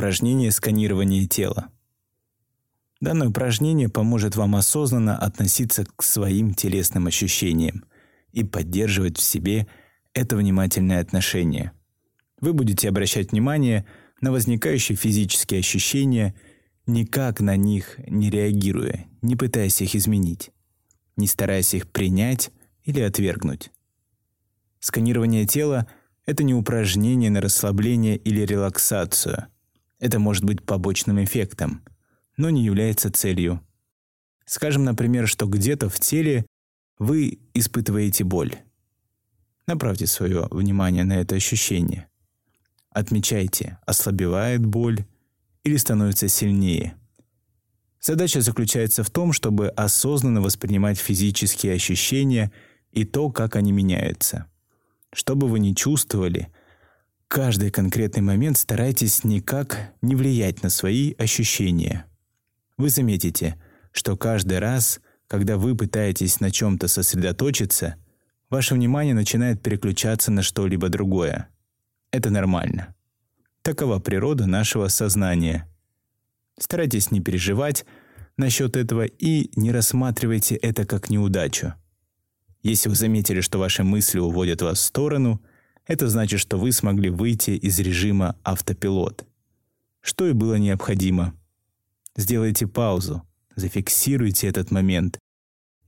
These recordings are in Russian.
Упражнение сканирования тела. Данное упражнение поможет вам осознанно относиться к своим телесным ощущениям и поддерживать в себе это внимательное отношение. Вы будете обращать внимание на возникающие физические ощущения, никак на них не реагируя, не пытаясь их изменить, не стараясь их принять или отвергнуть. Сканирование тела — это не упражнение на расслабление или релаксацию — это может быть побочным эффектом, но не является целью. Скажем, например, что где-то в теле вы испытываете боль. Направьте свое внимание на это ощущение. Отмечайте, ослабевает боль или становится сильнее. Задача заключается в том, чтобы осознанно воспринимать физические ощущения и то, как они меняются. Что бы вы ни чувствовали – каждый конкретный момент старайтесь никак не влиять на свои ощущения. Вы заметите, что каждый раз, когда вы пытаетесь на чем-то сосредоточиться, ваше внимание начинает переключаться на что-либо другое. Это нормально. Такова природа нашего сознания. Старайтесь не переживать насчет этого и не рассматривайте это как неудачу. Если вы заметили, что ваши мысли уводят вас в сторону – это значит, что вы смогли выйти из режима автопилот. Что и было необходимо. Сделайте паузу, зафиксируйте этот момент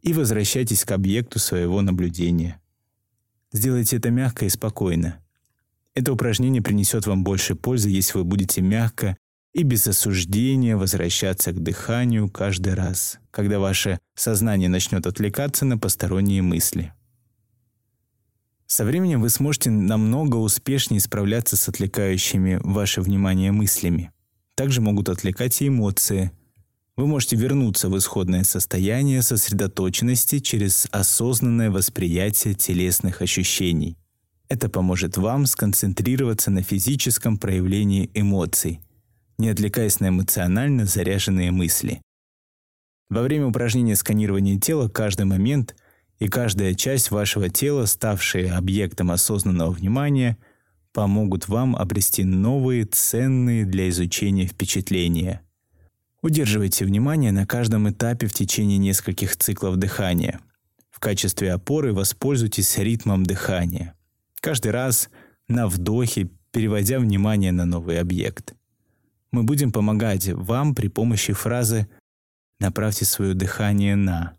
и возвращайтесь к объекту своего наблюдения. Сделайте это мягко и спокойно. Это упражнение принесет вам больше пользы, если вы будете мягко и без осуждения возвращаться к дыханию каждый раз, когда ваше сознание начнет отвлекаться на посторонние мысли. Со временем вы сможете намного успешнее справляться с отвлекающими ваше внимание мыслями. Также могут отвлекать и эмоции. Вы можете вернуться в исходное состояние сосредоточенности через осознанное восприятие телесных ощущений. Это поможет вам сконцентрироваться на физическом проявлении эмоций, не отвлекаясь на эмоционально заряженные мысли. Во время упражнения сканирования тела каждый момент – и каждая часть вашего тела, ставшие объектом осознанного внимания, помогут вам обрести новые, ценные для изучения впечатления. Удерживайте внимание на каждом этапе в течение нескольких циклов дыхания. В качестве опоры воспользуйтесь ритмом дыхания. Каждый раз на вдохе переводя внимание на новый объект. Мы будем помогать вам при помощи фразы «направьте свое дыхание на»,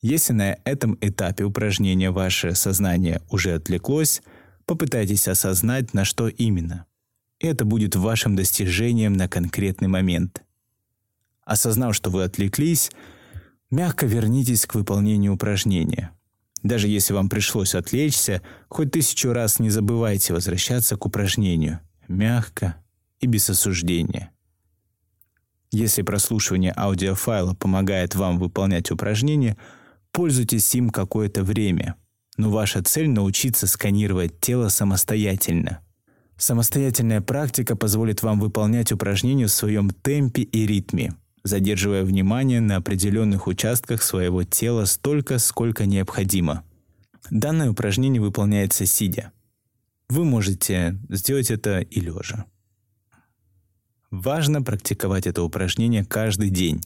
если на этом этапе упражнения ваше сознание уже отвлеклось, попытайтесь осознать, на что именно. Это будет вашим достижением на конкретный момент. Осознав, что вы отвлеклись, мягко вернитесь к выполнению упражнения. Даже если вам пришлось отвлечься, хоть тысячу раз не забывайте возвращаться к упражнению. Мягко и без осуждения. Если прослушивание аудиофайла помогает вам выполнять упражнения – Пользуйтесь им какое-то время, но ваша цель – научиться сканировать тело самостоятельно. Самостоятельная практика позволит вам выполнять упражнения в своем темпе и ритме, задерживая внимание на определенных участках своего тела столько, сколько необходимо. Данное упражнение выполняется сидя. Вы можете сделать это и лежа. Важно практиковать это упражнение каждый день,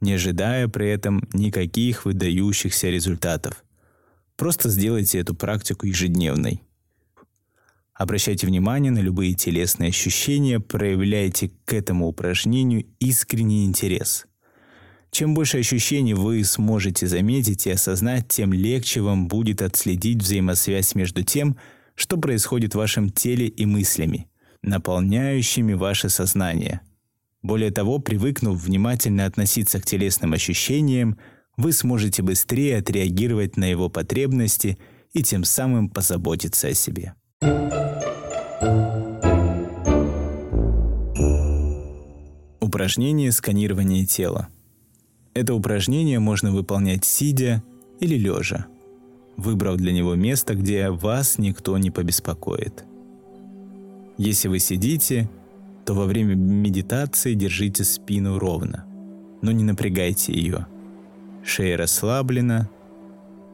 не ожидая при этом никаких выдающихся результатов. Просто сделайте эту практику ежедневной. Обращайте внимание на любые телесные ощущения, проявляйте к этому упражнению искренний интерес. Чем больше ощущений вы сможете заметить и осознать, тем легче вам будет отследить взаимосвязь между тем, что происходит в вашем теле и мыслями, наполняющими ваше сознание – более того, привыкнув внимательно относиться к телесным ощущениям, вы сможете быстрее отреагировать на его потребности и тем самым позаботиться о себе. Упражнение сканирования тела. Это упражнение можно выполнять сидя или лежа, выбрав для него место, где вас никто не побеспокоит. Если вы сидите, то во время медитации держите спину ровно, но не напрягайте ее. Шея расслаблена,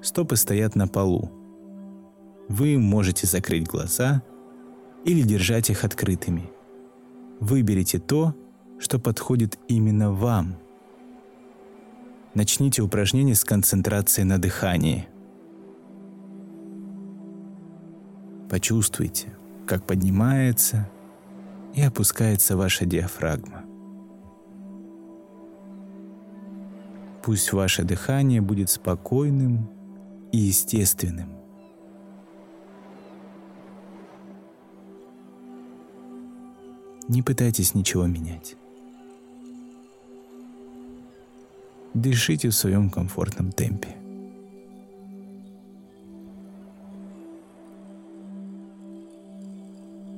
стопы стоят на полу. Вы можете закрыть глаза или держать их открытыми. выберите то, что подходит именно вам. Начните упражнение с концентрацией на дыхании. Почувствуйте, как поднимается и опускается ваша диафрагма. Пусть ваше дыхание будет спокойным и естественным. Не пытайтесь ничего менять. Дышите в своем комфортном темпе.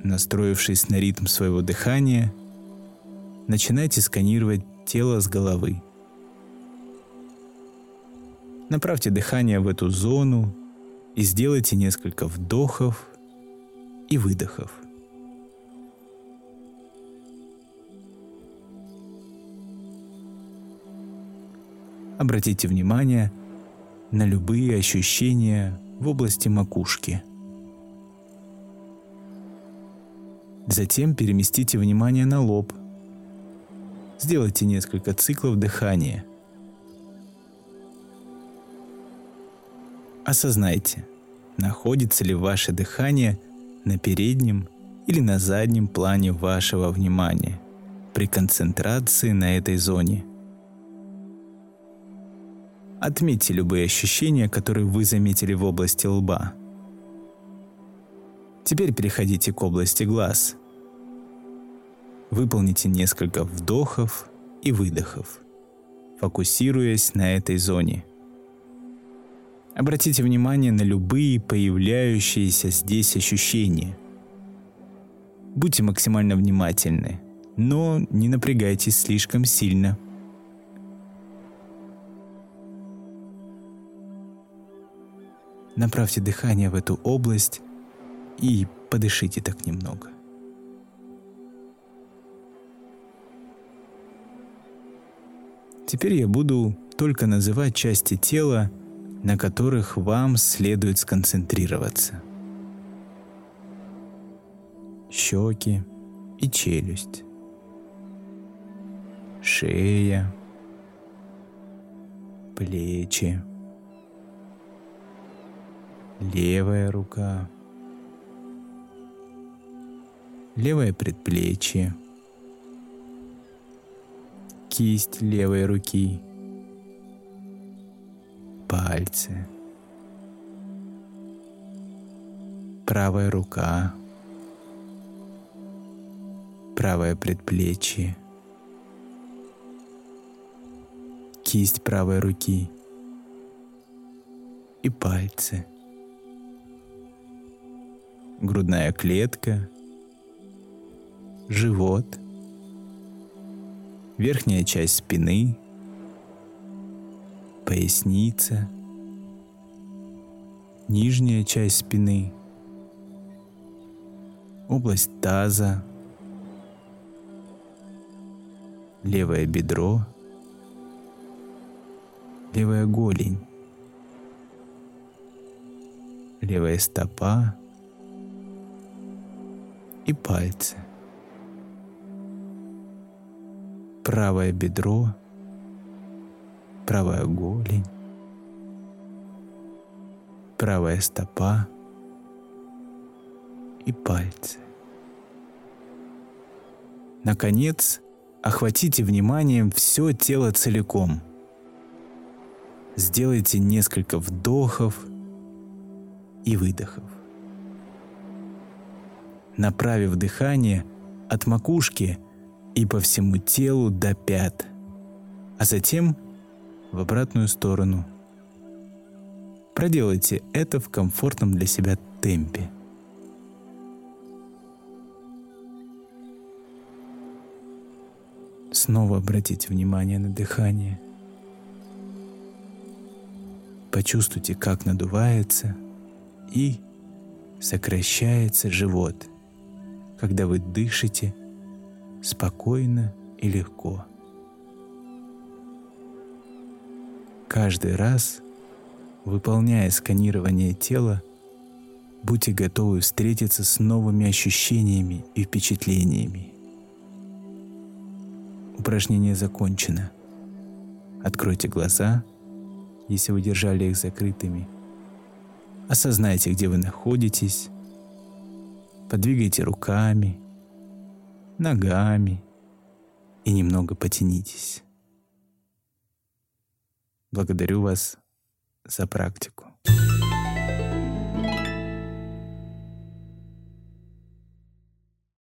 Настроившись на ритм своего дыхания, начинайте сканировать тело с головы. Направьте дыхание в эту зону и сделайте несколько вдохов и выдохов. Обратите внимание на любые ощущения в области макушки. Затем переместите внимание на лоб. Сделайте несколько циклов дыхания. Осознайте, находится ли ваше дыхание на переднем или на заднем плане вашего внимания при концентрации на этой зоне – Отметьте любые ощущения, которые вы заметили в области лба. Теперь переходите к области глаз. Выполните несколько вдохов и выдохов, фокусируясь на этой зоне. Обратите внимание на любые появляющиеся здесь ощущения. Будьте максимально внимательны, но не напрягайтесь слишком сильно – Направьте дыхание в эту область и подышите так немного. Теперь я буду только называть части тела, на которых вам следует сконцентрироваться. Щеки и челюсть. Шея. Плечи левая рука, левое предплечье, кисть левой руки, пальцы, правая рука, правое предплечье, кисть правой руки и пальцы – грудная клетка, живот, верхняя часть спины, поясница, нижняя часть спины, область таза, левое бедро, левая голень, левая стопа, и пальцы. Правое бедро, правая голень, правая стопа и пальцы. Наконец, охватите вниманием все тело целиком. Сделайте несколько вдохов и выдохов направив дыхание от макушки и по всему телу до пят, а затем в обратную сторону. Проделайте это в комфортном для себя темпе. Снова обратите внимание на дыхание. Почувствуйте, как надувается и сокращается живот – когда вы дышите спокойно и легко. Каждый раз, выполняя сканирование тела, будьте готовы встретиться с новыми ощущениями и впечатлениями. Упражнение закончено. Откройте глаза, если вы держали их закрытыми. Осознайте, где вы находитесь. Подвигайте руками, ногами и немного потянитесь. Благодарю вас за практику.